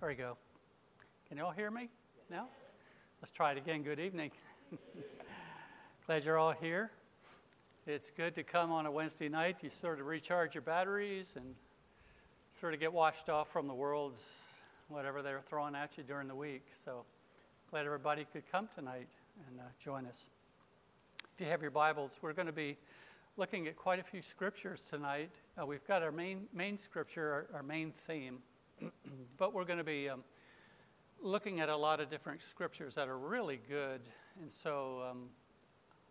There we go. Can you all hear me? No? Let's try it again. Good evening. Glad you're all here. It's good to come on a Wednesday night. You sort of recharge your batteries and sort of get washed off from the world's whatever they're throwing at you during the week. So glad everybody could come tonight and uh, join us. If you have your Bibles, we're going to be looking at quite a few scriptures tonight. Uh, we've got our main, main scripture, our, our main theme, but we're going to be um, looking at a lot of different scriptures that are really good. And so, um,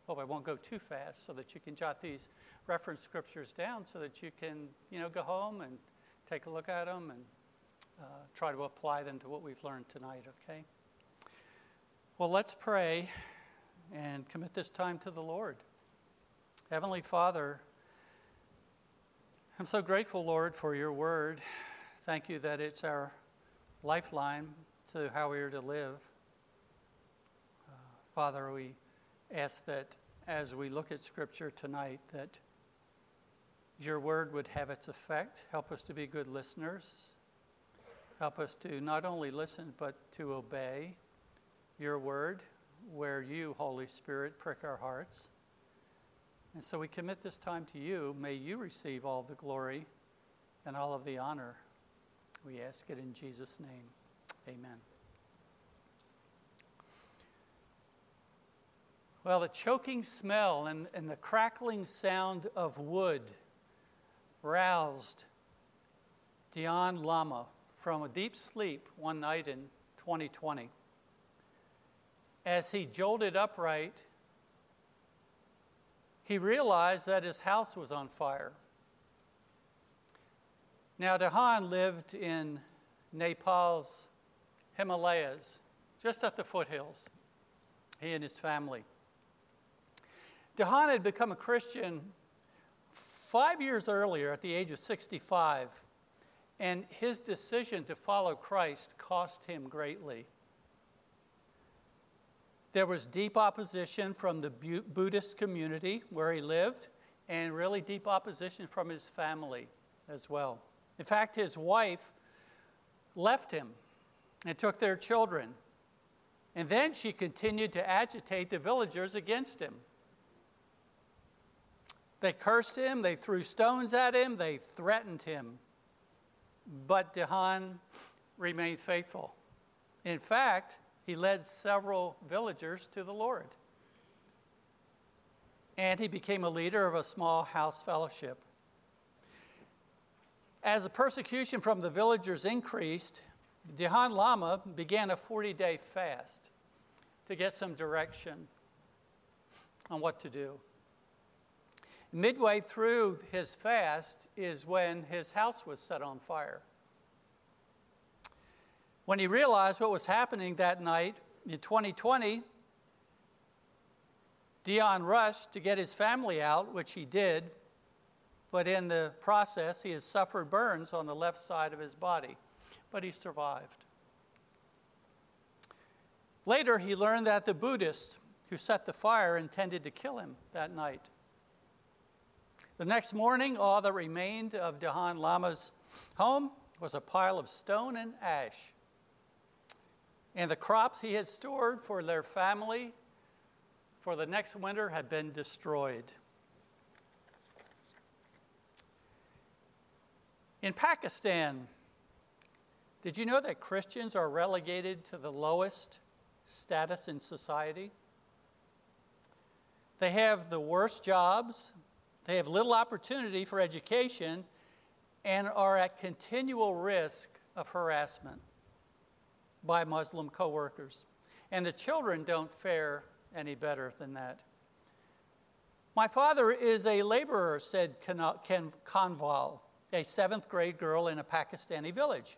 hope I won't go too fast so that you can jot these reference scriptures down so that you can, you know, go home and take a look at them and uh, try to apply them to what we've learned tonight, okay? Well, let's pray and commit this time to the Lord. Heavenly Father, I'm so grateful, Lord, for your word. Thank you that it's our lifeline to how we are to live. Uh, Father, we ask that as we look at Scripture tonight, that your word would have its effect. Help us to be good listeners. Help us to not only listen, but to obey your word where you, Holy Spirit, prick our hearts. And so we commit this time to you. May you receive all the glory and all of the honor. We ask it in Jesus' name. Amen. Well, the choking smell and, and the crackling sound of wood roused Dion Lama from a deep sleep one night in 2020. As he jolted upright, he realized that his house was on fire. Now, Dahan lived in Nepal's Himalayas, just at the foothills, he and his family. Dahan had become a Christian five years earlier at the age of 65, and his decision to follow Christ cost him greatly. There was deep opposition from the Buddhist community where he lived, and really deep opposition from his family as well. In fact, his wife left him and took their children. And then she continued to agitate the villagers against him. They cursed him, they threw stones at him, they threatened him. But Dehan remained faithful. In fact, he led several villagers to the Lord. And he became a leader of a small house fellowship. As the persecution from the villagers increased, Dehan Lama began a 40 day fast to get some direction on what to do. Midway through his fast is when his house was set on fire. When he realized what was happening that night in 2020, Dion rushed to get his family out, which he did, but in the process, he has suffered burns on the left side of his body, but he survived. Later, he learned that the Buddhists who set the fire intended to kill him that night. The next morning, all that remained of Dehan Lama's home was a pile of stone and ash. And the crops he had stored for their family for the next winter had been destroyed. In Pakistan, did you know that Christians are relegated to the lowest status in society? They have the worst jobs, they have little opportunity for education and are at continual risk of harassment by Muslim coworkers. And the children don't fare any better than that. My father is a laborer, said Kanwal, a seventh grade girl in a Pakistani village.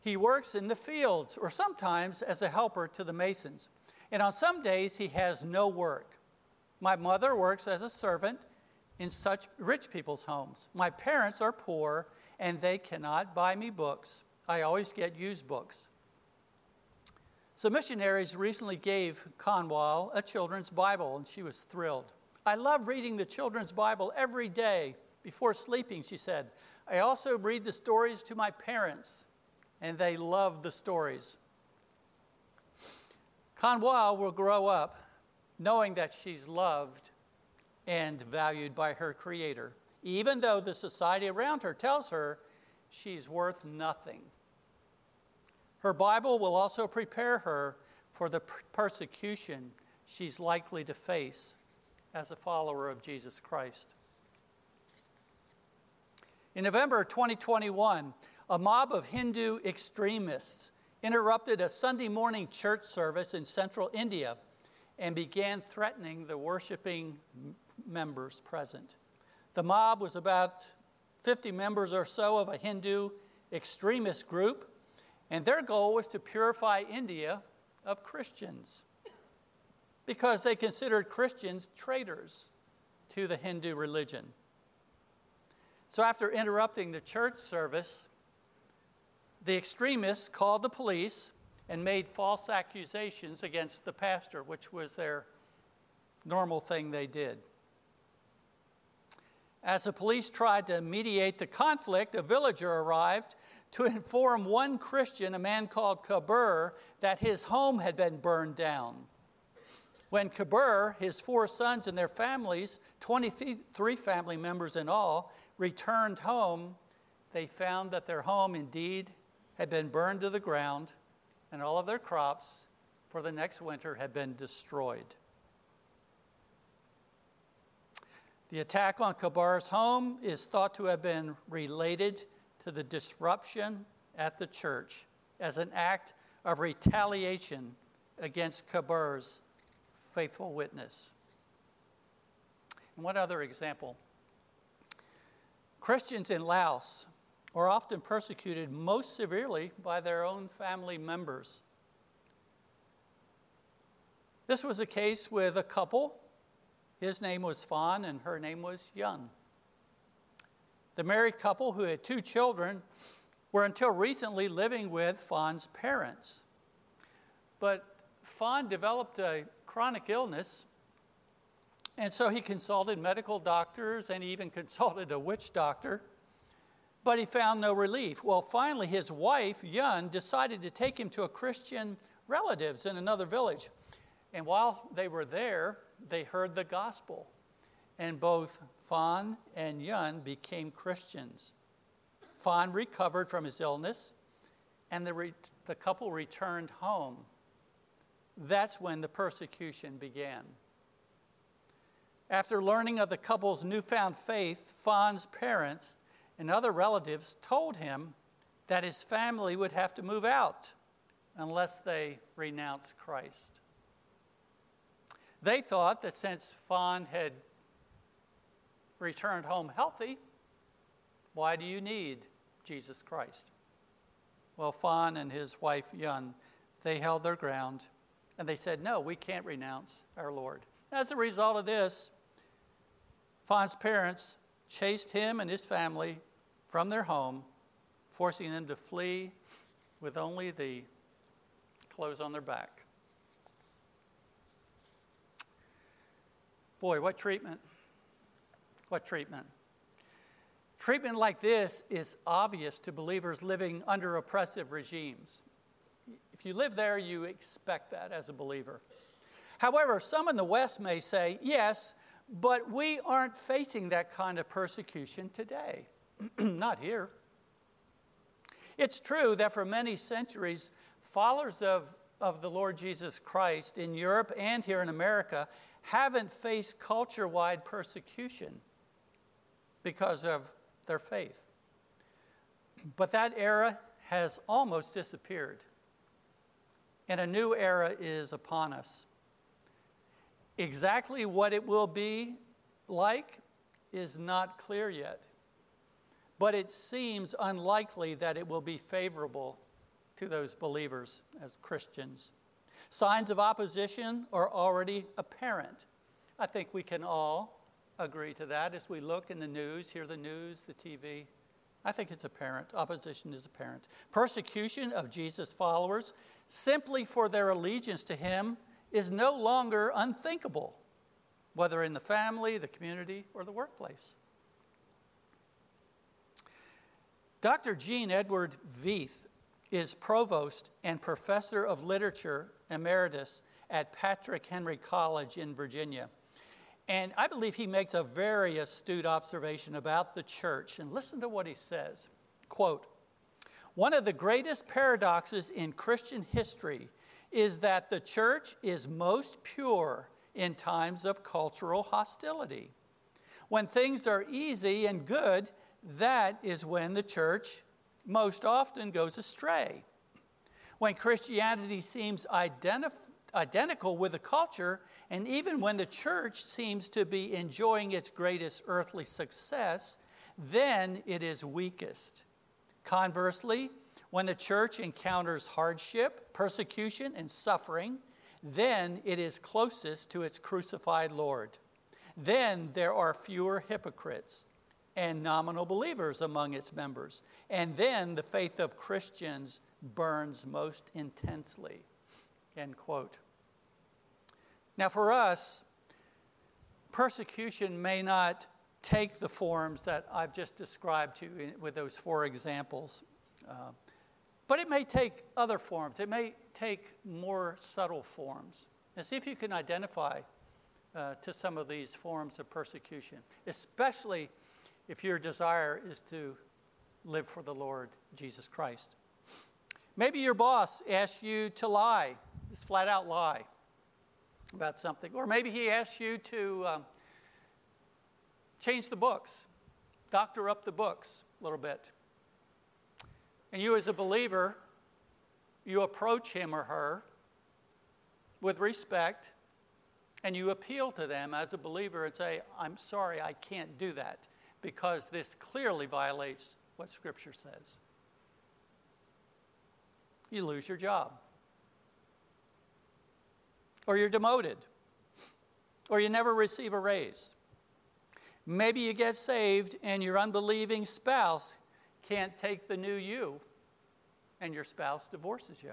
He works in the fields or sometimes as a helper to the masons. And on some days, he has no work. My mother works as a servant in such rich people's homes. My parents are poor and they cannot buy me books. I always get used books. So, missionaries recently gave Kanwal a children's Bible, and she was thrilled. I love reading the children's Bible every day before sleeping, she said. I also read the stories to my parents, and they love the stories. Kanwal will grow up knowing that she's loved and valued by her Creator, even though the society around her tells her she's worth nothing. Her Bible will also prepare her for the persecution she's likely to face as a follower of Jesus Christ. In November 2021, a mob of Hindu extremists interrupted a Sunday morning church service in central India and began threatening the worshiping members present. The mob was about 50 members or so of a Hindu extremist group, and their goal was to purify India of Christians because they considered Christians traitors to the Hindu religion. So, after interrupting the church service, the extremists called the police and made false accusations against the pastor, which was their normal thing they did. As the police tried to mediate the conflict, a villager arrived to inform one Christian, a man called Kabir, that his home had been burned down. When Kabir, his four sons, and their families, 23 family members in all, returned home, they found that their home indeed had been burned to the ground and all of their crops for the next winter had been destroyed. The attack on Kabir's home is thought to have been related to the disruption at the church as an act of retaliation against Kabir's faithful witness. And one other example Christians in Laos are often persecuted most severely by their own family members. This was the case with a couple. His name was Fan and her name was Yun. The married couple, who had two children, were until recently living with Fan's parents. But Fan developed a chronic illness, and so he consulted medical doctors and he even consulted a witch doctor, but he found no relief. Well, finally, his wife, Yun, decided to take him to a Christian relatives in another village. And while they were there, they heard the gospel and both Fan and Yun became Christians. Fan recovered from his illness, and the, re- the couple returned home. That's when the persecution began. After learning of the couple's newfound faith, Fan's parents and other relatives told him that his family would have to move out unless they renounced Christ. They thought that since Fan had returned home healthy, why do you need Jesus Christ? Well, Fan and his wife Yun, they held their ground and they said, No, we can't renounce our Lord. As a result of this, Fan's parents chased him and his family from their home, forcing them to flee with only the clothes on their back. Boy, what treatment! What treatment? Treatment like this is obvious to believers living under oppressive regimes. If you live there, you expect that as a believer. However, some in the West may say, yes, but we aren't facing that kind of persecution today. Not here. It's true that for many centuries, followers of, of the Lord Jesus Christ in Europe and here in America haven't faced culture wide persecution because of their faith. But that era has almost disappeared, and a new era is upon us. Exactly what it will be like is not clear yet, but it seems unlikely that it will be favorable to those believers as Christians. Signs of opposition are already apparent. I think we can all agree to that as we look in the news, hear the news, the TV. I think it's apparent. Opposition is apparent. Persecution of Jesus' followers simply for their allegiance to him is no longer unthinkable, whether in the family, the community, or the workplace. Dr. Gene Edward Veith is provost and professor of literature emeritus at Patrick Henry College in Virginia. And I believe he makes a very astute observation about the church. And listen to what he says. Quote, one of the greatest paradoxes in Christian history is that the church is most pure in times of cultural hostility. When things are easy and good, that is when the church most often goes astray. When Christianity seems identif- identical with the culture, and even when the church seems to be enjoying its greatest earthly success, then it is weakest. Conversely, when the church encounters hardship, persecution, and suffering, then it is closest to its crucified Lord. Then there are fewer hypocrites and nominal believers among its members. And then the faith of Christians burns most intensely. End quote. Now, for us, persecution may not take the forms that I've just described to you with those four examples, uh, but it may take other forms. It may take more subtle forms. And see if you can identify uh, to some of these forms of persecution, especially if your desire is to live for the Lord Jesus Christ. Maybe your boss asks you to lie, just flat out lie about something. Or maybe he asks you to um, change the books, doctor up the books a little bit. And you, as a believer, you approach him or her with respect and you appeal to them as a believer and say, I'm sorry, I can't do that because this clearly violates what Scripture says. You lose your job, or you're demoted, or you never receive a raise. Maybe you get saved and your unbelieving spouse can't take the new you, and your spouse divorces you.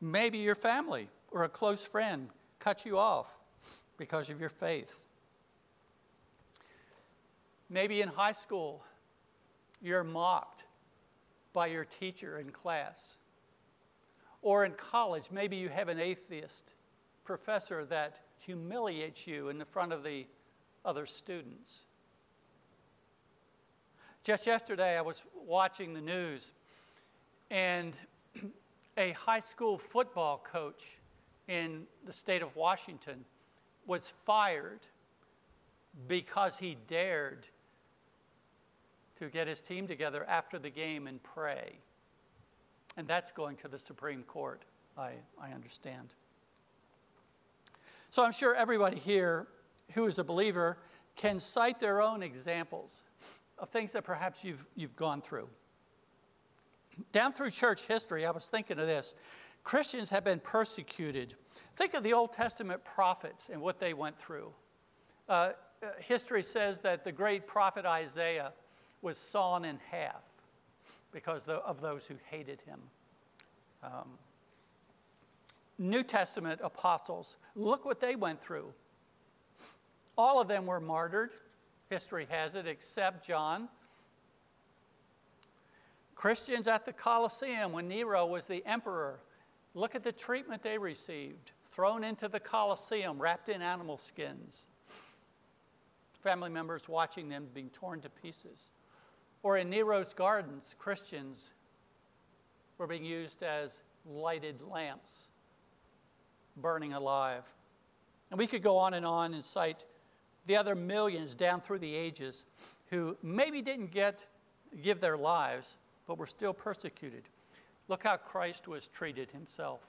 Maybe your family or a close friend cuts you off because of your faith. Maybe in high school, you're mocked by your teacher in class. Or in college, maybe you have an atheist professor that humiliates you in the front of the other students. Just yesterday, I was watching the news, and a high school football coach in the state of Washington was fired because he dared to get his team together after the game and pray. And that's going to the Supreme Court, I, I understand. So I'm sure everybody here who is a believer can cite their own examples of things that perhaps you've, you've gone through. Down through church history, I was thinking of this. Christians have been persecuted. Think of the Old Testament prophets and what they went through. Uh, uh, history says that the great prophet Isaiah was sawn in half because of those who hated him. Um, New Testament apostles, look what they went through. All of them were martyred, history has it, except John. Christians at the Colosseum, when Nero was the emperor, Look at the treatment they received thrown into the Colosseum, wrapped in animal skins. Family members watching them being torn to pieces. Or in Nero's gardens, Christians were being used as lighted lamps, burning alive. And we could go on and on and cite the other millions down through the ages who maybe didn't get give their lives, but were still persecuted. Look how Christ was treated himself.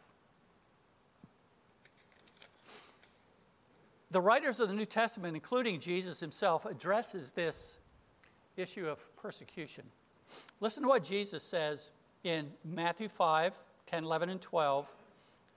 The writers of the New Testament, including Jesus himself, addresses this issue of persecution. Listen to what Jesus says in Matthew 5, 10, 11, and 12,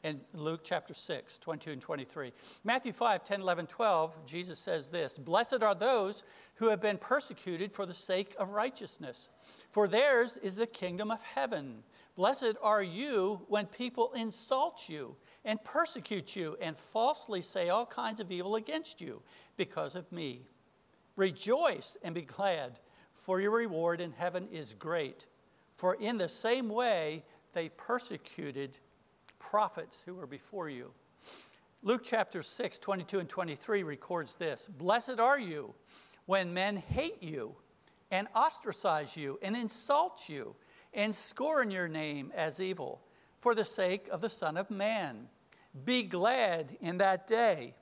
and Luke chapter 6, 22 and 23. Matthew 5, 10, 11, 12, Jesus says this Blessed are those who have been persecuted for the sake of righteousness, for theirs is the kingdom of heaven. Blessed are you when people insult you and persecute you and falsely say all kinds of evil against you because of me. Rejoice and be glad, for your reward in heaven is great. For in the same way they persecuted prophets who were before you. Luke chapter 6, 22 and 23 records this Blessed are you when men hate you and ostracize you and insult you and scorn your name as evil for the sake of the Son of Man. Be glad in that day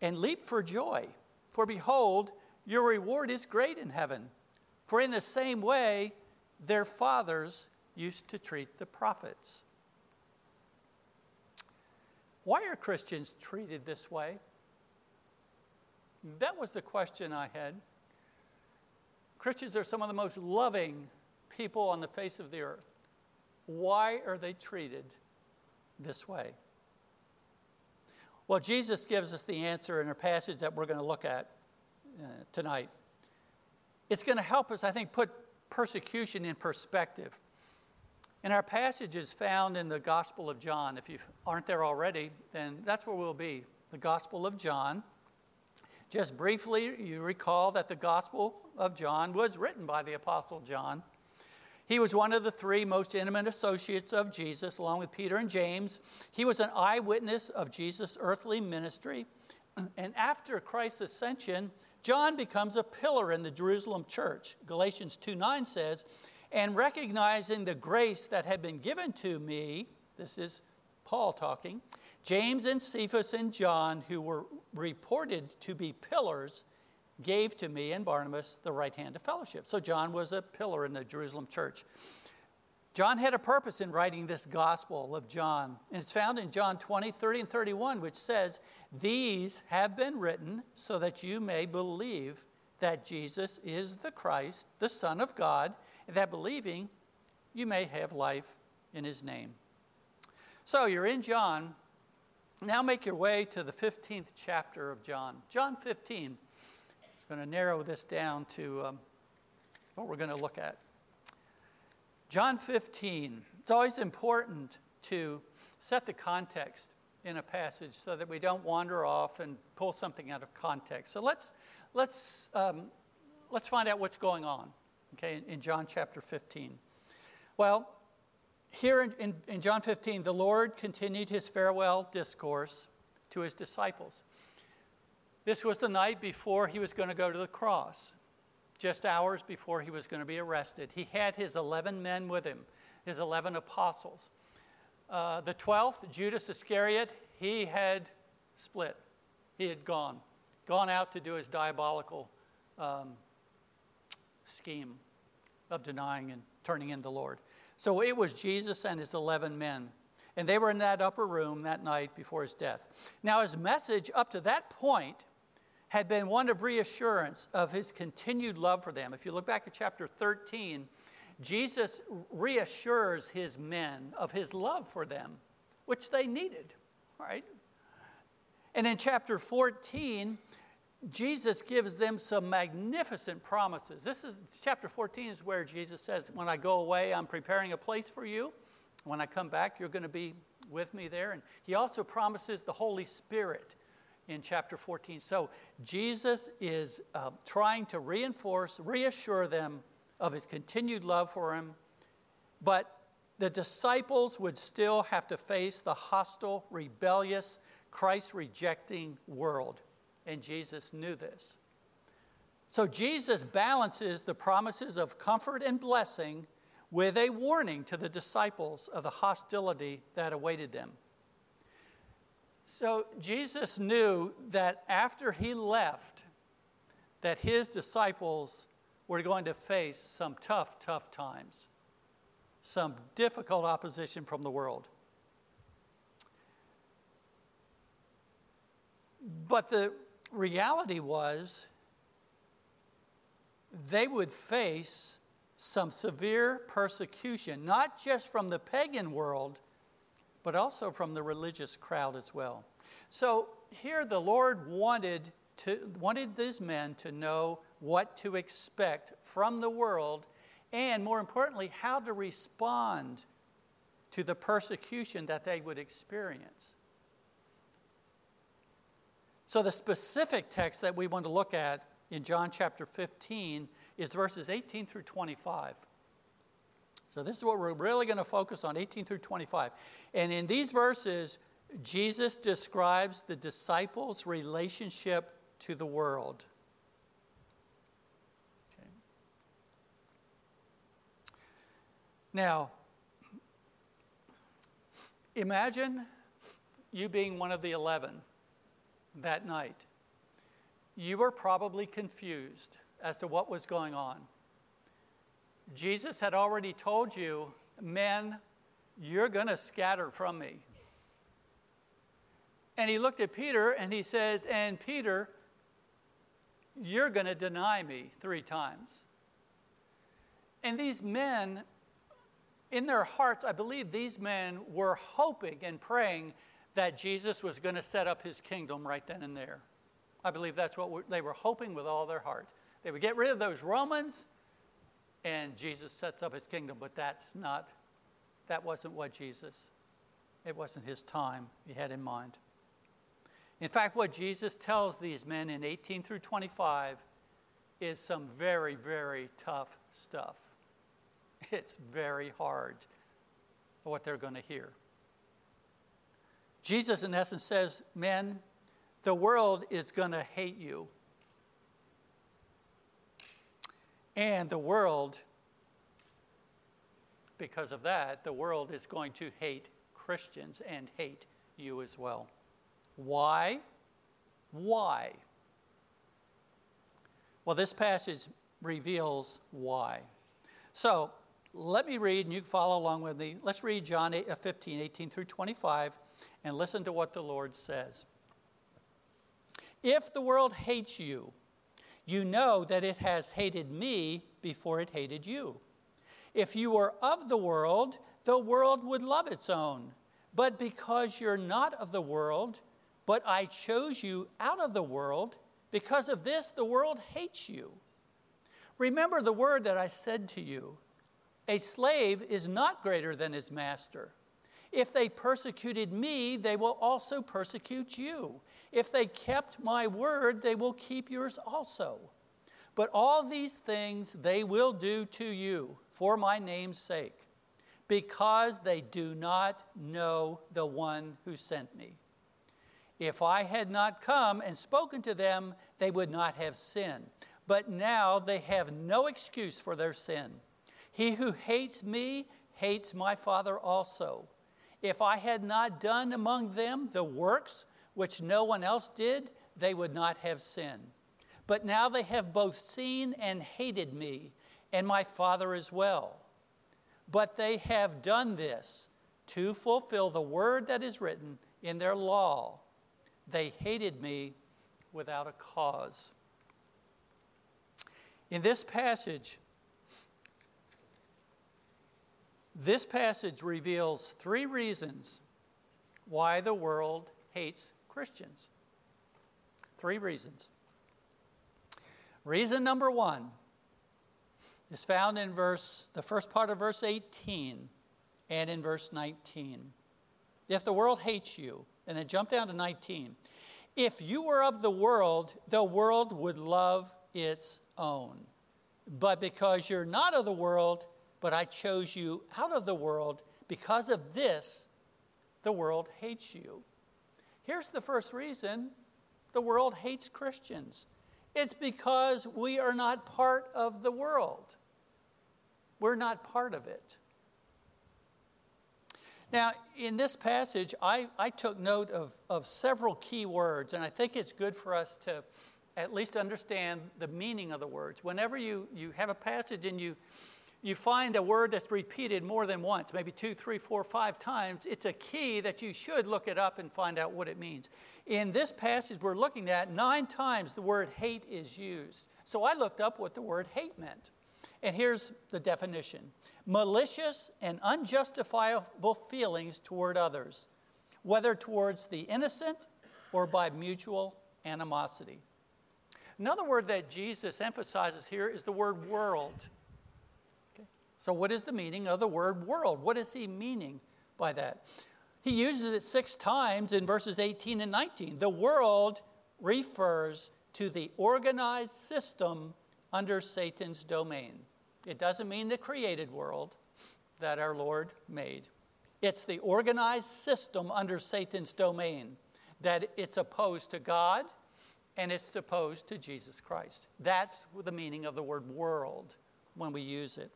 and leap for joy, for behold, your reward is great in heaven. For in the same way, their fathers used to treat the prophets. Why are Christians treated this way? That was the question I had. Christians are some of the most loving people on the face of the earth. Why are they treated this way? Well, Jesus gives us the answer in a passage that we're going to look at uh, tonight. It's going to help us, I think, put persecution in perspective. And our passage is found in the Gospel of John. If you aren't there already, then that's where we'll be. The Gospel of John. Just briefly, you recall that the Gospel of John was written by the Apostle John. He was one of the three most intimate associates of Jesus, along with Peter and James. He was an eyewitness of Jesus' earthly ministry. And after Christ's ascension, John becomes a pillar in the Jerusalem church. Galatians 2 9 says, And recognizing the grace that had been given to me, this is Paul talking, James and Cephas and John, who were reported to be pillars, gave to me and Barnabas the right hand of fellowship. So John was a pillar in the Jerusalem church. John had a purpose in writing this gospel of John, and it's found in John 20, 30, and 31, which says, These have been written so that you may believe that Jesus is the Christ, the Son of God, that believing you may have life in his name. So you're in John. Now make your way to the 15th chapter of John. John 15 is going to narrow this down to um, what we're going to look at. John 15. It's always important to set the context in a passage so that we don't wander off and pull something out of context. So let's, let's, um, let's find out what's going on, okay, in, John chapter 15. Well, here in, in, in John 15, the Lord continued his farewell discourse to his disciples. This was the night before he was going to go to the cross just hours before he was going to be arrested. He had his 11 men with him, his 11 apostles. Uh, the 12th, Judas Iscariot, he had split. He had gone, gone out to do his diabolical um, scheme of denying and turning in the Lord. So it was Jesus and his 11 men. And they were in that upper room that night before his death. Now, his message up to that point had been one of reassurance of his continued love for them. If you look back at chapter 13, Jesus reassures his men of his love for them, which they needed, right? And in chapter 14, Jesus gives them some magnificent promises. This is chapter 14 is where Jesus says, When I go away, I'm preparing a place for you. When I come back, you're going to be with me there. And he also promises the Holy Spirit in chapter 14. So Jesus is uh, trying to reinforce, reassure them of his continued love for him, but the disciples would still have to face the hostile, rebellious, Christ rejecting world. And Jesus knew this. So Jesus balances the promises of comfort and blessing with a warning to the disciples of the hostility that awaited them. So Jesus knew that after he left, that his disciples were going to face some tough, tough times, some difficult opposition from the world. But the reality was they would face some severe persecution, not just from the pagan world but also from the religious crowd as well. So here the Lord wanted, to, wanted these men to know what to expect from the world and, more importantly, how to respond to the persecution that they would experience. So, the specific text that we want to look at in John chapter 15 is verses 18 through 25. So, this is what we're really going to focus on 18 through 25. And in these verses, Jesus describes the disciples' relationship to the world. Okay. Now, imagine you being one of the 11 that night. You were probably confused as to what was going on. Jesus had already told you, men, you're going to scatter from me. And he looked at Peter and he says, And Peter, you're going to deny me three times. And these men, in their hearts, I believe these men were hoping and praying that Jesus was going to set up his kingdom right then and there. I believe that's what they were hoping with all their heart. They would get rid of those Romans and Jesus sets up his kingdom, but that's not, that wasn't what Jesus, it wasn't his time he had in mind. In fact, what Jesus tells these men in 18 through 25 is some very, very tough stuff. It's very hard what they're going to hear. Jesus, in essence, says, Men, the world is going to hate you. And the world, because of that, the world is going to hate Christians and hate you as well. Why? Why? Well, this passage reveals why. So let me read, and you can follow along with me. Let's read John 15, 18 through 25, and listen to what the Lord says. If the world hates you, you know that it has hated me before it hated you. If you were of the world, the world would love its own. But because you're not of the world, but I chose you out of the world, because of this the world hates you. Remember the word that I said to you a slave is not greater than his master. If they persecuted me, they will also persecute you. If they kept my word, they will keep yours also. But all these things they will do to you for my name's sake, because they do not know the one who sent me. If I had not come and spoken to them, they would not have sinned. But now they have no excuse for their sin. He who hates me hates my Father also. If I had not done among them the works which no one else did, they would not have sinned. But now they have both seen and hated me, and my Father as well. But they have done this to fulfill the word that is written in their law. They hated me without a cause. In this passage, this passage reveals three reasons why the world hates Christians. Three reasons. Reason number one is found in verse the first part of verse 18 and in verse 19. If the world hates you, and then jump down to 19. If you were of the world, the world would love its own. But because you're not of the world, but I chose you out of the world, because of this, the world hates you. Here's the first reason the world hates Christians it's because we are not part of the world, we're not part of it. Now, in this passage, I, I took note of, of several key words, and I think it's good for us to at least understand the meaning of the words. Whenever you, you have a passage and you, you find a word that's repeated more than once, maybe two, three, four, five times, it's a key that you should look it up and find out what it means. In this passage we're looking at, nine times the word hate is used. So I looked up what the word hate meant. And here's the definition malicious and unjustifiable feelings toward others, whether towards the innocent or by mutual animosity. Another word that Jesus emphasizes here is the word world. So, what is the meaning of the word world? What is he meaning by that? He uses it six times in verses 18 and 19. The world refers to the organized system under Satan's domain. It doesn't mean the created world that our Lord made. It's the organized system under Satan's domain that it's opposed to God and it's opposed to Jesus Christ. That's the meaning of the word world when we use it.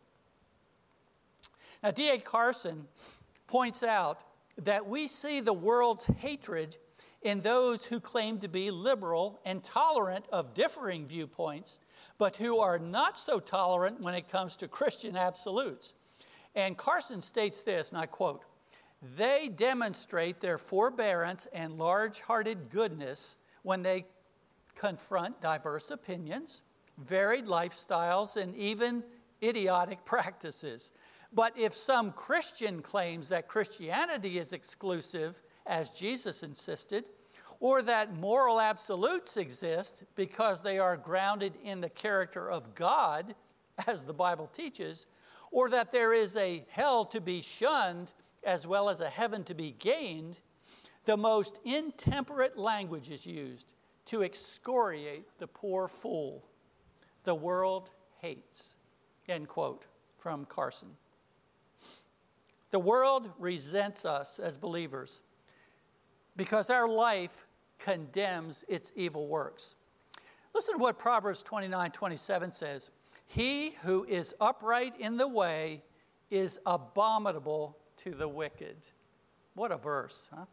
Now, D.A. Carson points out that we see the world's hatred in those who claim to be liberal and tolerant of differing viewpoints, but who are not so tolerant when it comes to Christian absolutes. And Carson states this, and I quote They demonstrate their forbearance and large hearted goodness when they confront diverse opinions, varied lifestyles, and even idiotic practices. But if some Christian claims that Christianity is exclusive, as Jesus insisted, or that moral absolutes exist because they are grounded in the character of God, as the Bible teaches, or that there is a hell to be shunned as well as a heaven to be gained, the most intemperate language is used to excoriate the poor fool the world hates. End quote from Carson. The world resents us as believers because our life condemns its evil works. Listen to what Proverbs 29 27 says He who is upright in the way is abominable to the wicked. What a verse, huh?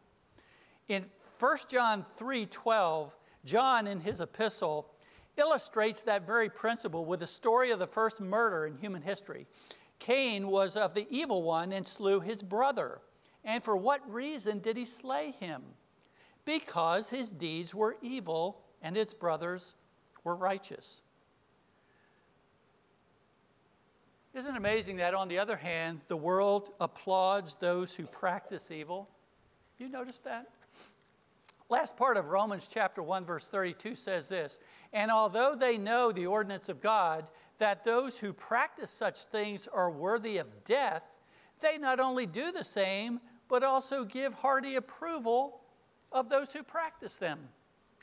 In 1 John 3 12, John, in his epistle, illustrates that very principle with the story of the first murder in human history. Cain was of the evil one and slew his brother. And for what reason did he slay him? Because his deeds were evil and his brothers were righteous. Isn't it amazing that, on the other hand, the world applauds those who practice evil? You notice that? Last part of Romans chapter 1, verse 32 says this And although they know the ordinance of God, that those who practice such things are worthy of death, they not only do the same, but also give hearty approval of those who practice them.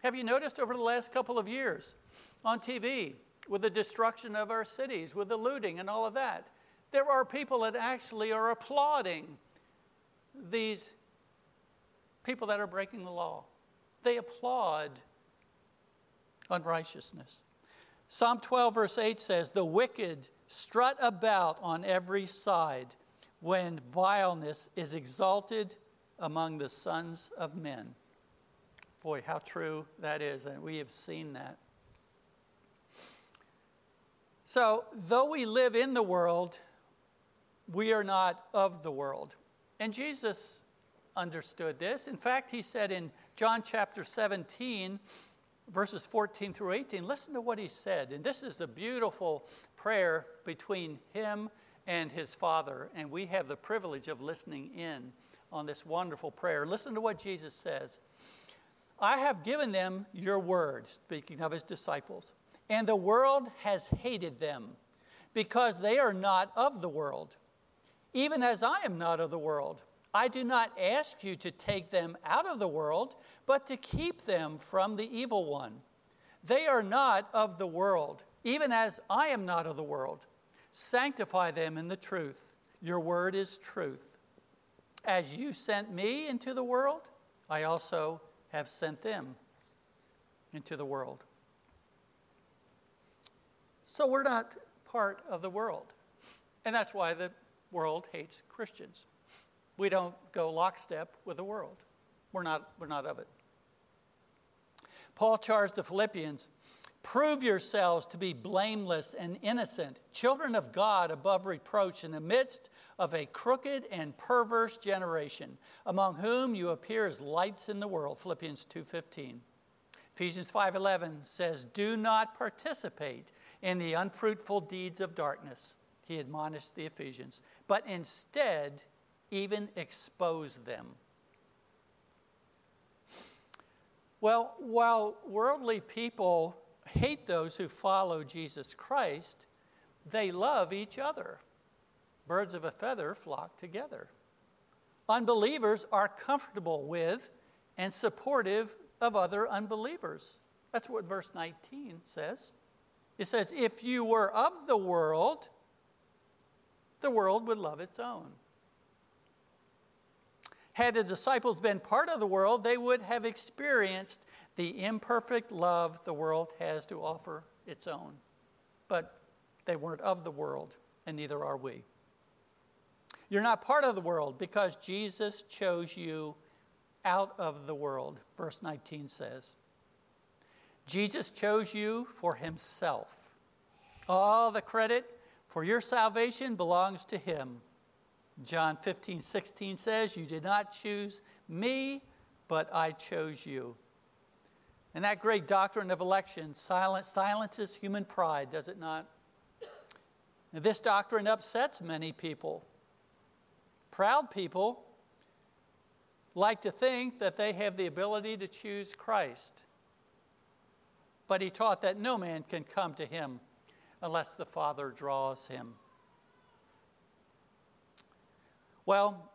Have you noticed over the last couple of years on TV with the destruction of our cities, with the looting and all of that? There are people that actually are applauding these people that are breaking the law. They applaud unrighteousness. Psalm 12, verse 8 says, The wicked strut about on every side when vileness is exalted among the sons of men. Boy, how true that is, and we have seen that. So, though we live in the world, we are not of the world. And Jesus understood this. In fact, he said in John chapter 17, verses 14 through 18, listen to what he said. And this is a beautiful prayer between him and his Father. And we have the privilege of listening in on this wonderful prayer. Listen to what Jesus says I have given them your word, speaking of his disciples, and the world has hated them because they are not of the world, even as I am not of the world. I do not ask you to take them out of the world, but to keep them from the evil one. They are not of the world, even as I am not of the world. Sanctify them in the truth. Your word is truth. As you sent me into the world, I also have sent them into the world. So we're not part of the world. And that's why the world hates Christians we don't go lockstep with the world. We're not, we're not of it. Paul charged the Philippians prove yourselves to be blameless and innocent, children of God above reproach in the midst of a crooked and perverse generation, among whom you appear as lights in the world. Philippians 2:15. Ephesians 5:11 says, "Do not participate in the unfruitful deeds of darkness." He admonished the Ephesians, but instead even expose them. Well, while worldly people hate those who follow Jesus Christ, they love each other. Birds of a feather flock together. Unbelievers are comfortable with and supportive of other unbelievers. That's what verse 19 says. It says, If you were of the world, the world would love its own. Had the disciples been part of the world, they would have experienced the imperfect love the world has to offer its own. But they weren't of the world, and neither are we. You're not part of the world because Jesus chose you out of the world, verse 19 says. Jesus chose you for himself. All the credit for your salvation belongs to him. John 15, 16 says, You did not choose me, but I chose you. And that great doctrine of election silence, silences human pride, does it not? This doctrine upsets many people. Proud people like to think that they have the ability to choose Christ. But he taught that no man can come to him unless the Father draws him. Well,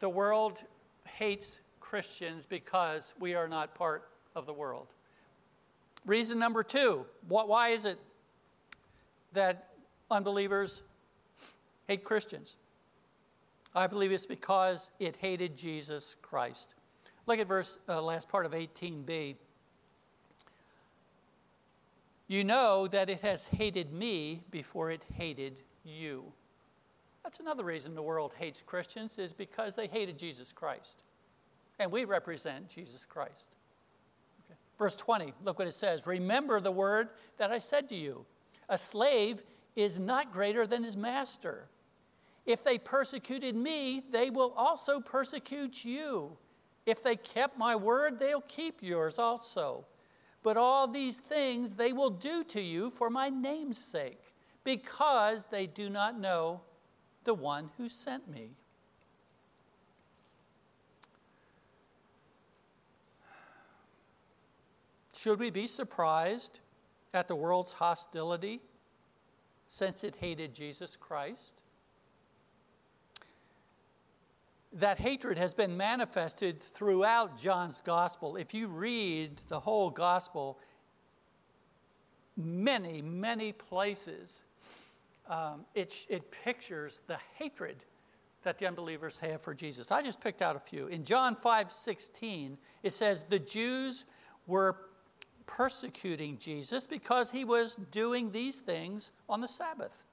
the world hates Christians because we are not part of the world. Reason number two why is it that unbelievers hate Christians? I believe it's because it hated Jesus Christ. Look at verse uh, last part of 18b. You know that it has hated me before it hated you. That's another reason the world hates Christians is because they hated Jesus Christ. And we represent Jesus Christ. Okay. Verse 20, look what it says. Remember the word that I said to you. A slave is not greater than his master. If they persecuted me, they will also persecute you. If they kept my word, they'll keep yours also. But all these things they will do to you for my name's sake, because they do not know the one who sent me. Should we be surprised at the world's hostility since it hated Jesus Christ? that hatred has been manifested throughout John's gospel. If you read the whole gospel, many, many places, um, it, it pictures the hatred that the unbelievers have for Jesus. I just picked out a few. In John 5 16, it says, The Jews were persecuting Jesus because he was doing these things on the Sabbath.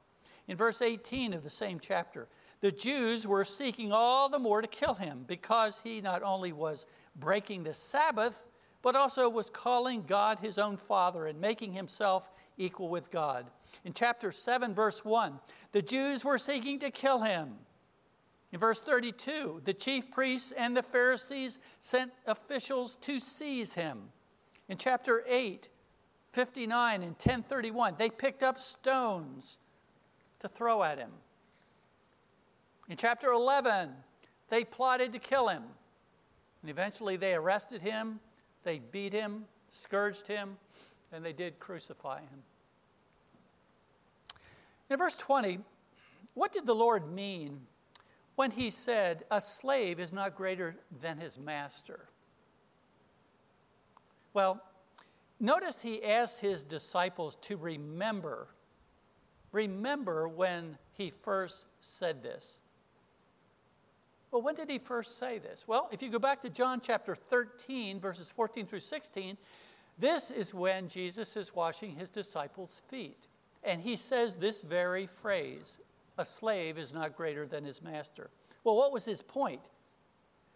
In verse 18 of the same chapter, the Jews were seeking all the more to kill him because he not only was breaking the Sabbath, but also was calling God his own Father and making himself equal with God. In chapter 7, verse 1, the Jews were seeking to kill him. In verse 32, the chief priests and the Pharisees sent officials to seize him. In chapter 8, 59 and 1031, they picked up stones to throw at him. In chapter 11, they plotted to kill him. And eventually they arrested him, they beat him, scourged him, and they did crucify him. In verse 20, what did the Lord mean when he said, A slave is not greater than his master? Well, notice he asked his disciples to remember, remember when he first said this. Well, when did he first say this? Well, if you go back to John chapter 13, verses 14 through 16, this is when Jesus is washing his disciples' feet. And he says this very phrase a slave is not greater than his master. Well, what was his point?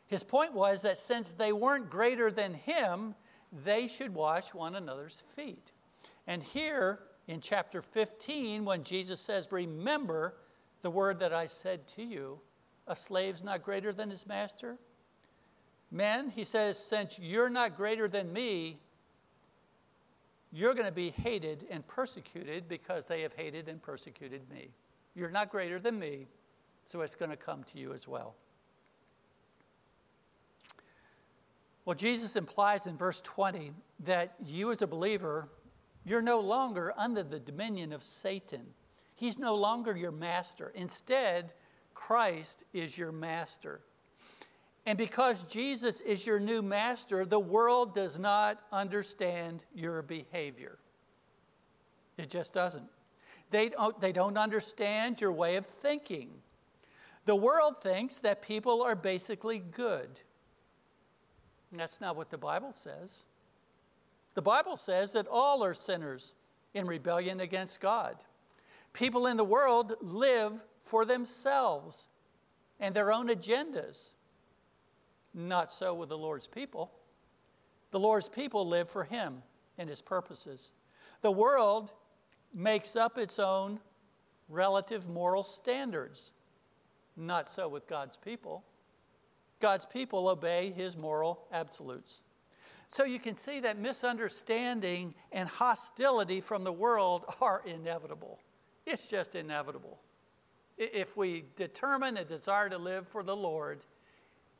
His point was that since they weren't greater than him, they should wash one another's feet. And here in chapter 15, when Jesus says, Remember the word that I said to you, a slave's not greater than his master? Men, he says, since you're not greater than me, you're going to be hated and persecuted because they have hated and persecuted me. You're not greater than me, so it's going to come to you as well. Well, Jesus implies in verse 20 that you, as a believer, you're no longer under the dominion of Satan. He's no longer your master. Instead, Christ is your master. And because Jesus is your new master, the world does not understand your behavior. It just doesn't. They don't, they don't understand your way of thinking. The world thinks that people are basically good. That's not what the Bible says. The Bible says that all are sinners in rebellion against God. People in the world live for themselves and their own agendas. Not so with the Lord's people. The Lord's people live for Him and His purposes. The world makes up its own relative moral standards. Not so with God's people. God's people obey His moral absolutes. So you can see that misunderstanding and hostility from the world are inevitable. It's just inevitable. If we determine a desire to live for the Lord,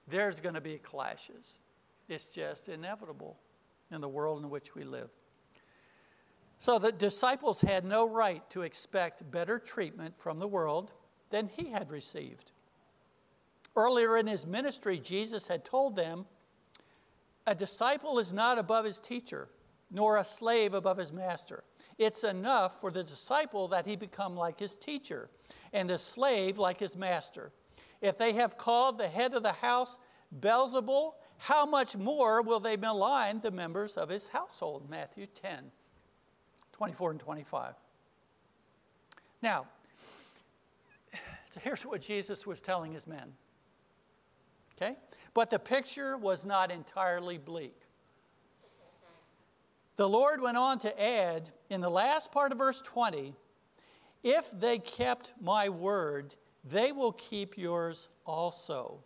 there's going to be clashes. It's just inevitable in the world in which we live. So the disciples had no right to expect better treatment from the world than he had received. Earlier in his ministry, Jesus had told them, A disciple is not above his teacher, nor a slave above his master. It's enough for the disciple that he become like his teacher, and the slave like his master. If they have called the head of the house Beelzebul, how much more will they malign the members of his household? Matthew 10, 24 and 25. Now, so here's what Jesus was telling his men. Okay? But the picture was not entirely bleak. The Lord went on to add in the last part of verse 20 if they kept my word, they will keep yours also.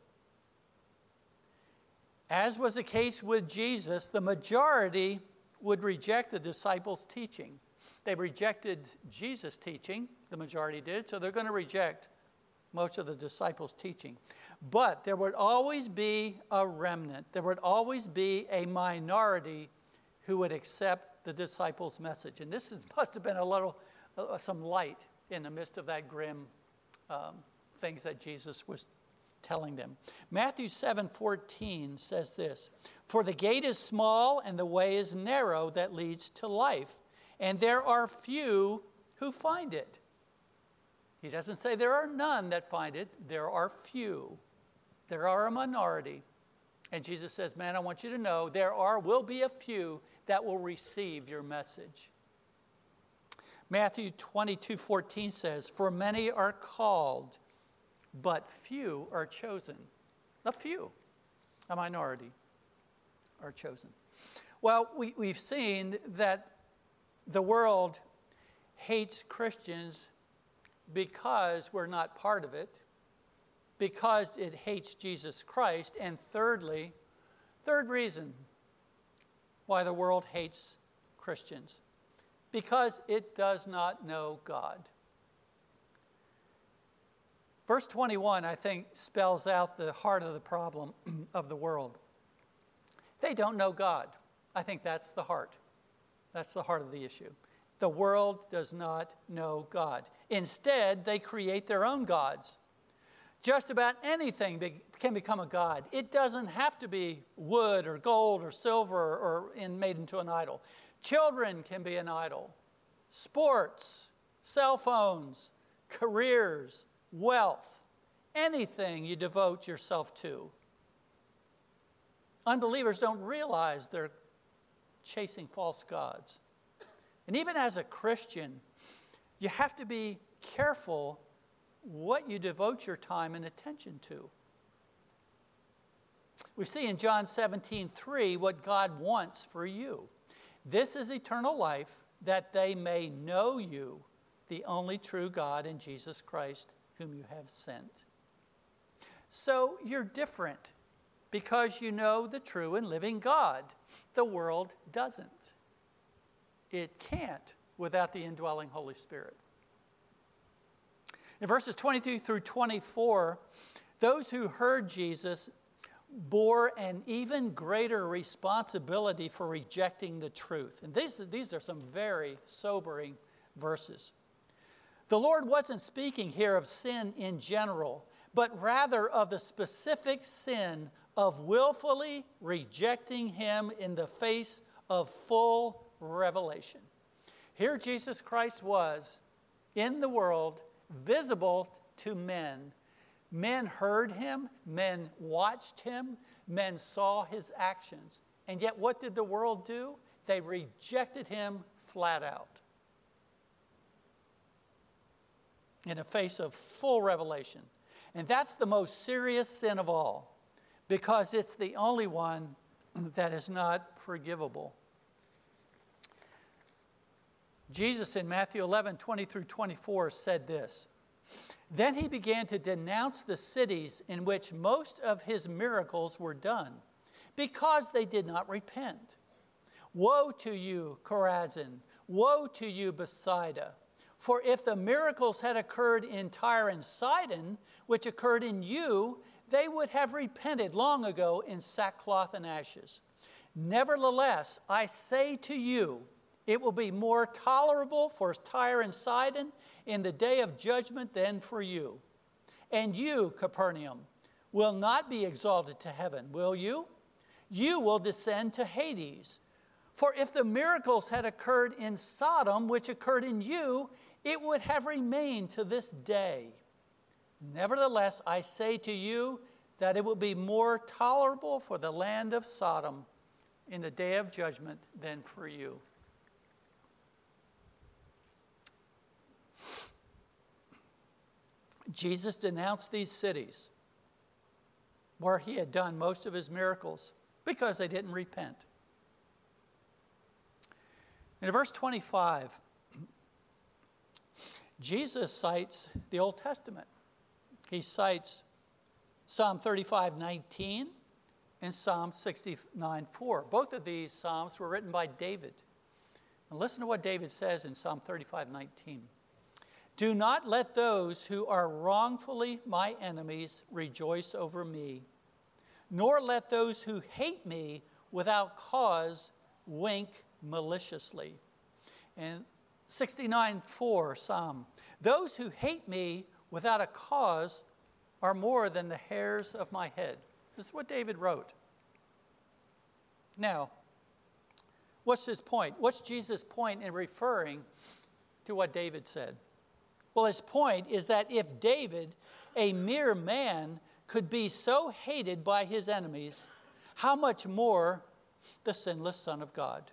As was the case with Jesus, the majority would reject the disciples' teaching. They rejected Jesus' teaching, the majority did, so they're going to reject most of the disciples' teaching. But there would always be a remnant, there would always be a minority who would accept the disciples' message. And this is, must have been a little, uh, some light in the midst of that grim um, things that Jesus was telling them. Matthew 7 14 says this For the gate is small and the way is narrow that leads to life, and there are few who find it. He doesn't say there are none that find it, there are few. There are a minority. And Jesus says, Man, I want you to know there are, will be a few that will receive your message. Matthew 22 14 says, For many are called, but few are chosen. A few, a minority, are chosen. Well, we, we've seen that the world hates Christians because we're not part of it, because it hates Jesus Christ, and thirdly, third reason why the world hates Christians because it does not know God. Verse 21, I think, spells out the heart of the problem of the world. They don't know God. I think that's the heart. That's the heart of the issue. The world does not know God. Instead, they create their own gods. Just about anything can become a god. It doesn't have to be wood or gold or silver or made into an idol. Children can be an idol. Sports, cell phones, careers, wealth, anything you devote yourself to. Unbelievers don't realize they're chasing false gods. And even as a Christian, you have to be careful what you devote your time and attention to. We see in John 17, 3 what God wants for you. This is eternal life, that they may know you, the only true God, in Jesus Christ, whom you have sent. So you're different because you know the true and living God. The world doesn't. It can't without the indwelling Holy Spirit. In verses 22 through 24, those who heard Jesus bore an even greater responsibility for rejecting the truth. And these, these are some very sobering verses. The Lord wasn't speaking here of sin in general, but rather of the specific sin of willfully rejecting him in the face of full revelation. Here Jesus Christ was in the world, visible to men. Men heard him, men watched him, men saw his actions. And yet, what did the world do? They rejected him flat out. In the face of full revelation. And that's the most serious sin of all because it's the only one that is not forgivable. Jesus in Matthew 11, 20 through 24 said this Then he began to denounce the cities in which most of his miracles were done because they did not repent. Woe to you, Chorazin! Woe to you, Bethsaida! For if the miracles had occurred in Tyre and Sidon, which occurred in you, they would have repented long ago in sackcloth and ashes. Nevertheless, I say to you, it will be more tolerable for Tyre and Sidon in the day of judgment than for you. And you, Capernaum, will not be exalted to heaven, will you? You will descend to Hades. For if the miracles had occurred in Sodom, which occurred in you, it would have remained to this day. Nevertheless, I say to you that it will be more tolerable for the land of Sodom in the day of judgment than for you. Jesus denounced these cities where he had done most of his miracles because they didn't repent. In verse 25, Jesus cites the Old Testament. He cites Psalm 35 19 and Psalm 69 4. Both of these Psalms were written by David. And listen to what David says in Psalm 35 19. Do not let those who are wrongfully my enemies rejoice over me, nor let those who hate me without cause wink maliciously. And 69 4 Psalm. Those who hate me without a cause are more than the hairs of my head. This is what David wrote. Now, what's his point? What's Jesus' point in referring to what David said? Well, his point is that if David, a mere man, could be so hated by his enemies, how much more the sinless Son of God?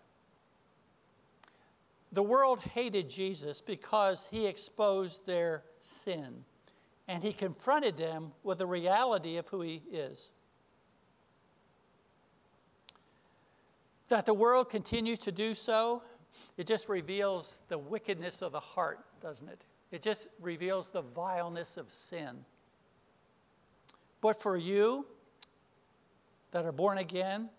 The world hated Jesus because he exposed their sin and he confronted them with the reality of who he is. That the world continues to do so, it just reveals the wickedness of the heart, doesn't it? It just reveals the vileness of sin. But for you that are born again,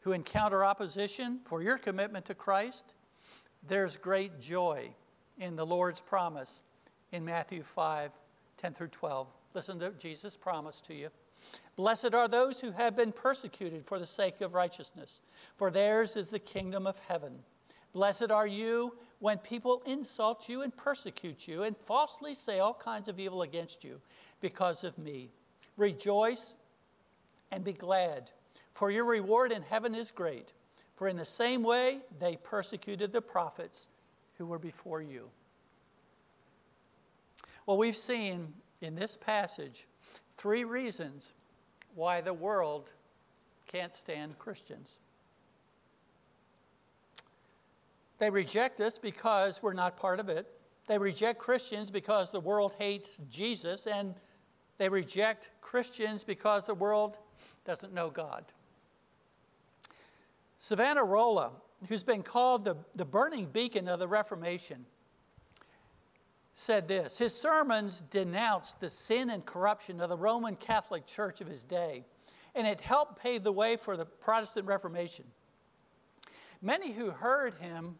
who encounter opposition for your commitment to Christ, there's great joy in the Lord's promise in Matthew 5 10 through 12. Listen to Jesus' promise to you. Blessed are those who have been persecuted for the sake of righteousness, for theirs is the kingdom of heaven. Blessed are you when people insult you and persecute you and falsely say all kinds of evil against you because of me. Rejoice and be glad, for your reward in heaven is great. For in the same way they persecuted the prophets who were before you. Well, we've seen in this passage three reasons why the world can't stand Christians. They reject us because we're not part of it. They reject Christians because the world hates Jesus, and they reject Christians because the world doesn't know God. Savonarola, who's been called the, the burning beacon of the Reformation, said this His sermons denounced the sin and corruption of the Roman Catholic Church of his day, and it helped pave the way for the Protestant Reformation. Many who heard him,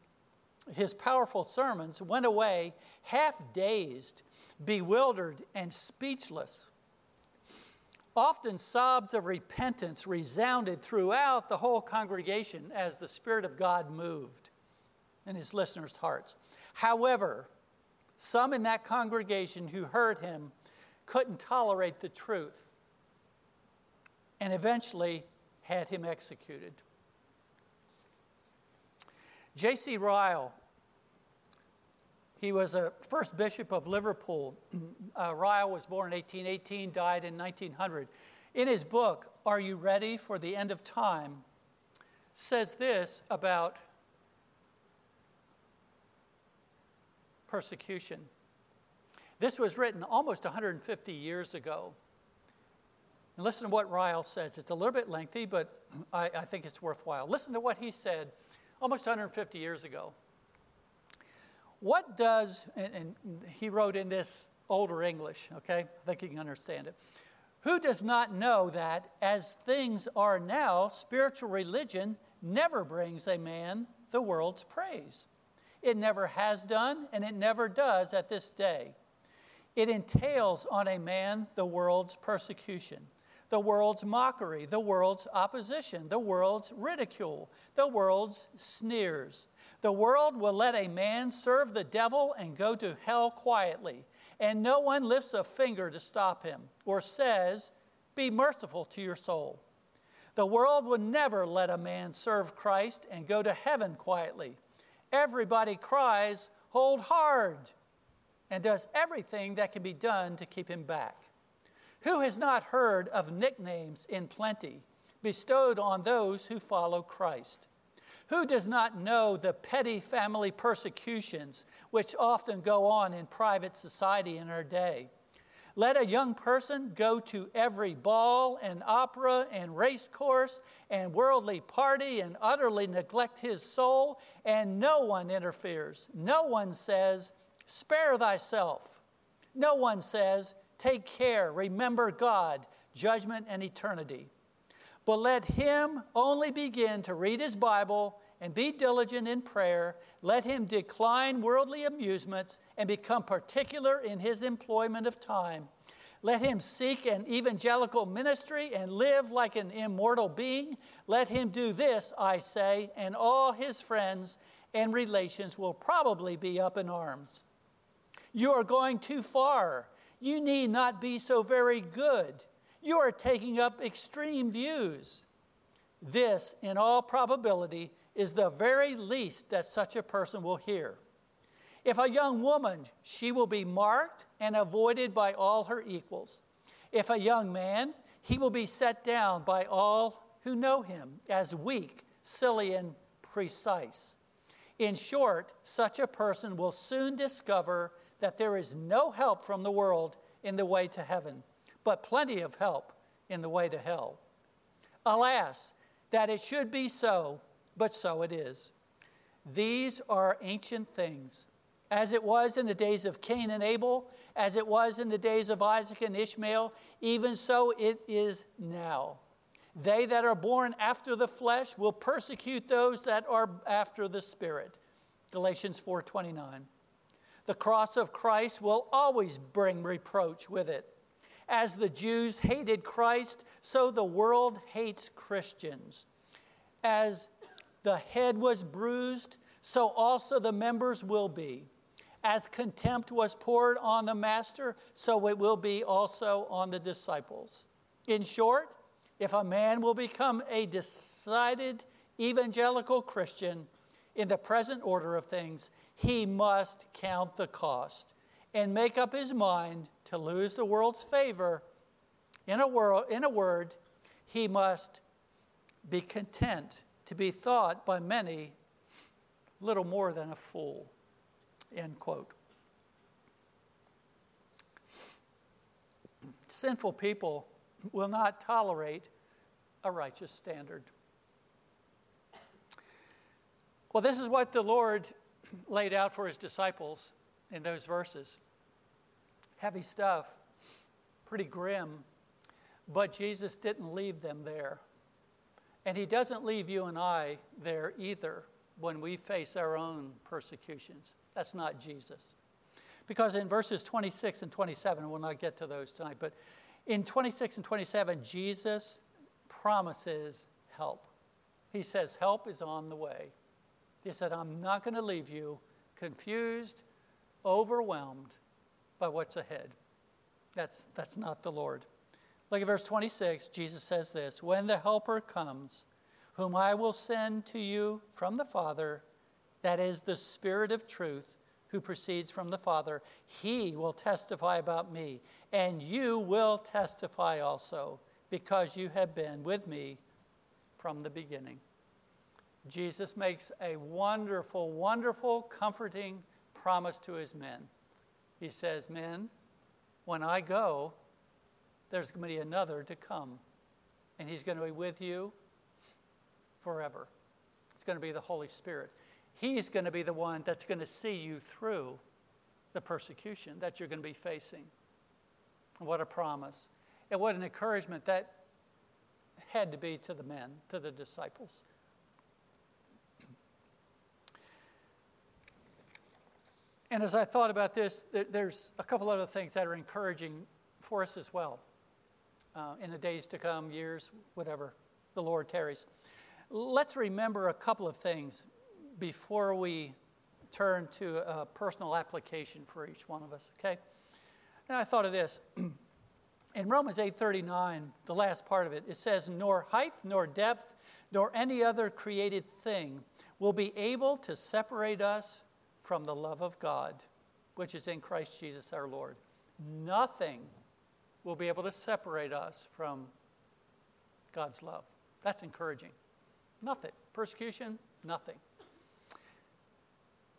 his powerful sermons, went away half dazed, bewildered, and speechless. Often sobs of repentance resounded throughout the whole congregation as the Spirit of God moved in his listeners' hearts. However, some in that congregation who heard him couldn't tolerate the truth. and eventually had him executed. J.C. Ryle, he was a first bishop of Liverpool. Uh, Ryle was born in 1818, died in 1900. In his book, Are You Ready for the End of Time? says this about persecution. This was written almost 150 years ago. And listen to what Ryle says. It's a little bit lengthy, but I, I think it's worthwhile. Listen to what he said almost 150 years ago. What does, and, and he wrote in this older English, okay? I think you can understand it. Who does not know that as things are now, spiritual religion never brings a man the world's praise? It never has done, and it never does at this day. It entails on a man the world's persecution, the world's mockery, the world's opposition, the world's ridicule, the world's sneers. The world will let a man serve the devil and go to hell quietly, and no one lifts a finger to stop him or says, Be merciful to your soul. The world will never let a man serve Christ and go to heaven quietly. Everybody cries, Hold hard, and does everything that can be done to keep him back. Who has not heard of nicknames in plenty bestowed on those who follow Christ? Who does not know the petty family persecutions which often go on in private society in our day? Let a young person go to every ball and opera and race course and worldly party and utterly neglect his soul, and no one interferes. No one says, Spare thyself. No one says, Take care, remember God, judgment, and eternity. But let him only begin to read his Bible and be diligent in prayer. Let him decline worldly amusements and become particular in his employment of time. Let him seek an evangelical ministry and live like an immortal being. Let him do this, I say, and all his friends and relations will probably be up in arms. You are going too far. You need not be so very good. You are taking up extreme views. This, in all probability, is the very least that such a person will hear. If a young woman, she will be marked and avoided by all her equals. If a young man, he will be set down by all who know him as weak, silly, and precise. In short, such a person will soon discover that there is no help from the world in the way to heaven, but plenty of help in the way to hell. Alas, that it should be so, but so it is. These are ancient things. As it was in the days of Cain and Abel, as it was in the days of Isaac and Ishmael, even so it is now. They that are born after the flesh will persecute those that are after the spirit. Galatians 4:29. The cross of Christ will always bring reproach with it. As the Jews hated Christ, so the world hates Christians. As the head was bruised, so also the members will be. As contempt was poured on the master, so it will be also on the disciples. In short, if a man will become a decided evangelical Christian in the present order of things, he must count the cost and make up his mind to lose the world's favor. In a, world, in a word, he must be content to be thought by many little more than a fool. End quote. Sinful people will not tolerate a righteous standard. Well, this is what the Lord laid out for his disciples in those verses. Heavy stuff, pretty grim, but Jesus didn't leave them there. And he doesn't leave you and I there either when we face our own persecutions. That's not Jesus. Because in verses 26 and 27, we'll not get to those tonight, but in 26 and 27, Jesus promises help. He says, Help is on the way. He said, I'm not going to leave you confused, overwhelmed by what's ahead. That's, that's not the Lord. Look at verse 26. Jesus says this When the Helper comes, whom I will send to you from the Father, that is the Spirit of truth who proceeds from the Father, he will testify about me, and you will testify also, because you have been with me from the beginning. Jesus makes a wonderful, wonderful, comforting promise to his men. He says, Men, when I go, there's going to be another to come, and he's going to be with you forever. It's going to be the Holy Spirit. He's going to be the one that's going to see you through the persecution that you're going to be facing. What a promise. And what an encouragement that had to be to the men, to the disciples. And as I thought about this, there's a couple other things that are encouraging for us as well uh, in the days to come, years, whatever the Lord tarries. Let's remember a couple of things before we turn to a personal application for each one of us, okay? And I thought of this. In Romans 8:39, the last part of it, it says, "Nor height, nor depth, nor any other created thing will be able to separate us from the love of God, which is in Christ Jesus our Lord. Nothing will be able to separate us from God's love. That's encouraging. Nothing. Persecution, nothing.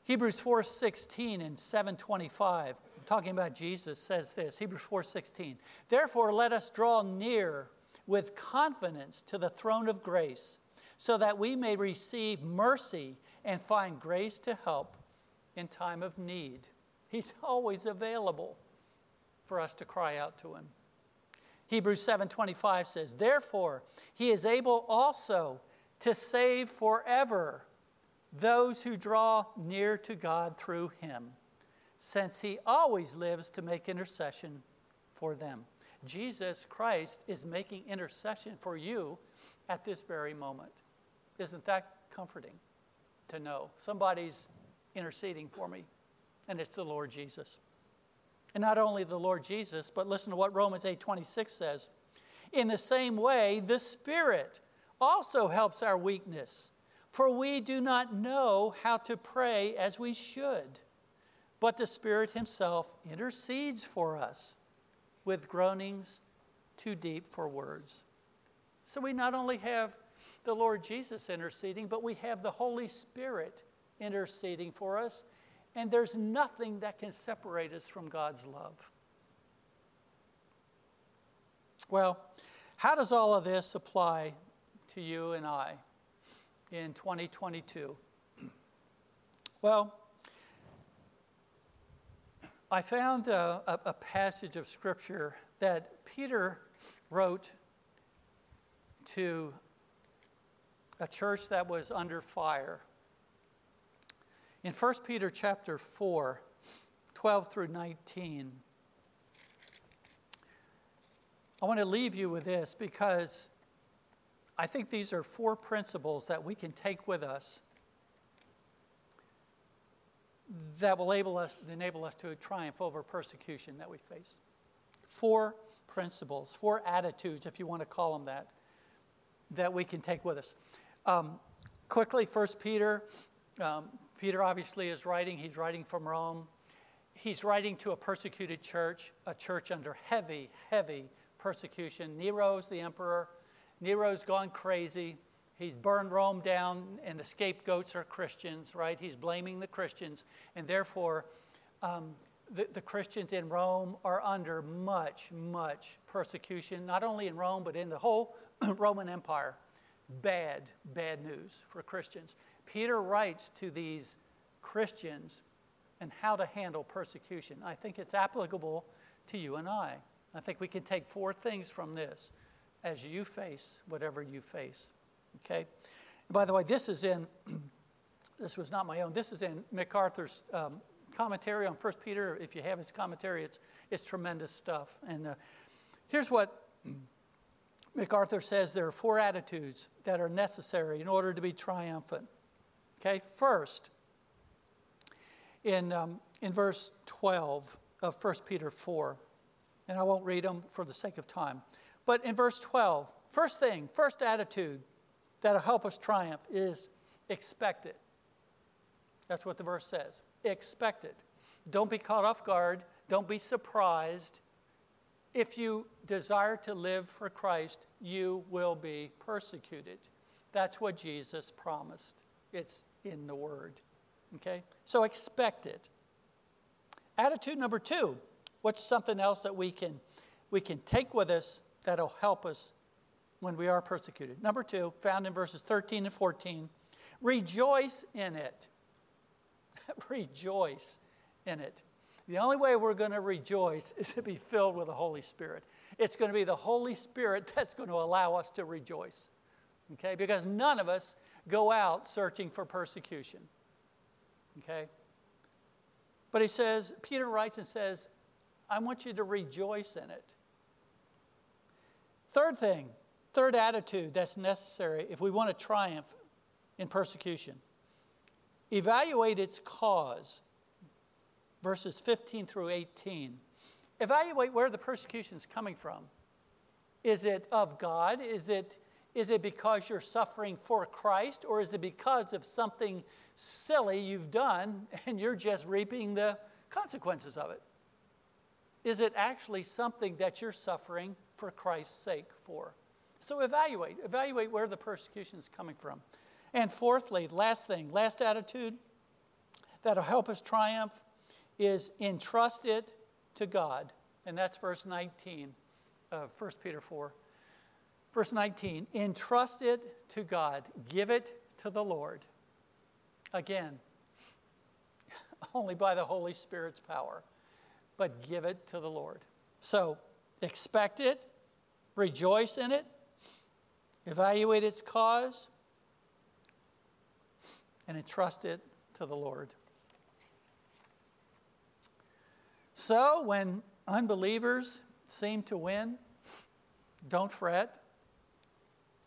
Hebrews 4:16 and 725, talking about Jesus, says this. Hebrews 4:16. Therefore, let us draw near with confidence to the throne of grace, so that we may receive mercy and find grace to help in time of need. He's always available for us to cry out to him. Hebrews 7:25 says, "Therefore, he is able also to save forever those who draw near to God through him, since he always lives to make intercession for them. Jesus Christ is making intercession for you at this very moment. Isn't that comforting to know? Somebody's interceding for me, and it's the Lord Jesus. And not only the Lord Jesus, but listen to what Romans 8:26 says. In the same way, the Spirit also helps our weakness for we do not know how to pray as we should, but the Spirit Himself intercedes for us with groanings too deep for words. So we not only have the Lord Jesus interceding, but we have the Holy Spirit interceding for us, and there's nothing that can separate us from God's love. Well, how does all of this apply to you and I? in 2022? Well, I found a, a, passage of scripture that Peter wrote to a church that was under fire. In 1 Peter chapter 4, 12 through 19, I want to leave you with this because I think these are four principles that we can take with us that will enable us, enable us to triumph over persecution that we face. Four principles, four attitudes, if you want to call them that, that we can take with us. Um, quickly, First Peter. Um, Peter obviously is writing, he's writing from Rome. He's writing to a persecuted church, a church under heavy, heavy persecution. Nero's the emperor. Nero's gone crazy. He's burned Rome down, and the scapegoats are Christians, right? He's blaming the Christians, and therefore, um, the, the Christians in Rome are under much, much persecution, not only in Rome, but in the whole Roman Empire. Bad, bad news for Christians. Peter writes to these Christians and how to handle persecution. I think it's applicable to you and I. I think we can take four things from this as you face whatever you face. Okay? By the way, this is in, this was not my own, this is in MacArthur's um, commentary on 1 Peter. If you have his commentary, it's, it's tremendous stuff. And uh, here's what MacArthur says there are four attitudes that are necessary in order to be triumphant. Okay? First, in, um, in verse 12 of 1 Peter 4, and I won't read them for the sake of time. But in verse 12, first thing, first attitude that'll help us triumph is expect it. That's what the verse says. Expect it. Don't be caught off guard. Don't be surprised. If you desire to live for Christ, you will be persecuted. That's what Jesus promised. It's in the Word. Okay? So expect it. Attitude number two what's something else that we can, we can take with us that'll help us when we are persecuted? Number two, found in verses 13 and 14 rejoice in it. rejoice in it. The only way we're going to rejoice is to be filled with the Holy Spirit. It's going to be the Holy Spirit that's going to allow us to rejoice. Okay? Because none of us go out searching for persecution. Okay? But he says, Peter writes and says, I want you to rejoice in it. Third thing, third attitude that's necessary if we want to triumph in persecution evaluate its cause verses 15 through 18. Evaluate where the persecution is coming from. Is it of God? Is it, is it because you're suffering for Christ? Or is it because of something silly you've done and you're just reaping the consequences of it? Is it actually something that you're suffering for Christ's sake for? So evaluate. Evaluate where the persecution is coming from. And fourthly, last thing, last attitude that'll help us triumph is entrust it to God. And that's verse 19 of 1 Peter 4. Verse 19, entrust it to God, give it to the Lord. Again, only by the Holy Spirit's power, but give it to the Lord. So expect it, rejoice in it, evaluate its cause, and entrust it to the Lord. So, when unbelievers seem to win, don't fret.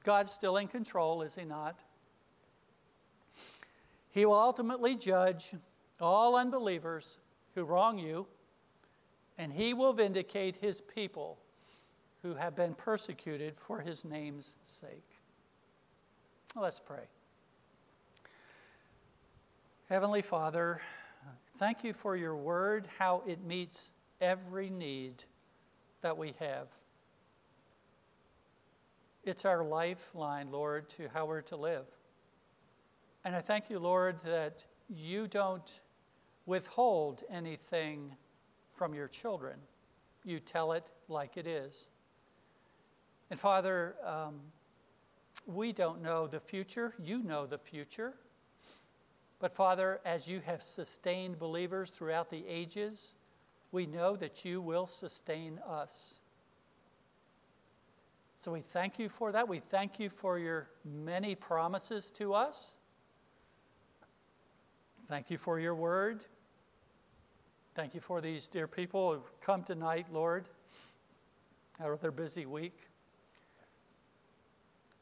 God's still in control, is He not? He will ultimately judge all unbelievers who wrong you, and He will vindicate His people who have been persecuted for His name's sake. Let's pray. Heavenly Father, Thank you for your word, how it meets every need that we have. It's our lifeline, Lord, to how we're to live. And I thank you, Lord, that you don't withhold anything from your children. You tell it like it is. And Father, um, we don't know the future. You know the future. But Father, as you have sustained believers throughout the ages, we know that you will sustain us. So we thank you for that. We thank you for your many promises to us. Thank you for your word. Thank you for these dear people who've come tonight, Lord, out of their busy week.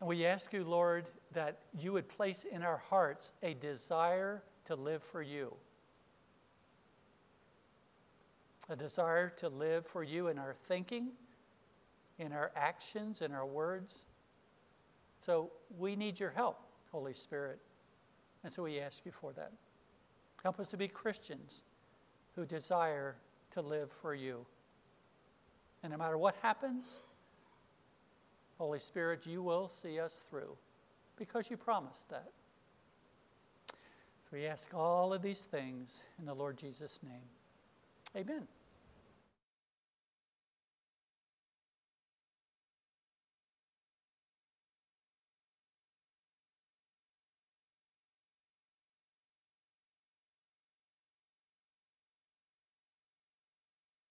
And we ask you, Lord, that you would place in our hearts a desire to live for you. A desire to live for you in our thinking, in our actions, in our words. So we need your help, Holy Spirit. And so we ask you for that. Help us to be Christians who desire to live for you. And no matter what happens, Holy Spirit, you will see us through because you promised that. So we ask all of these things in the Lord Jesus' name. Amen.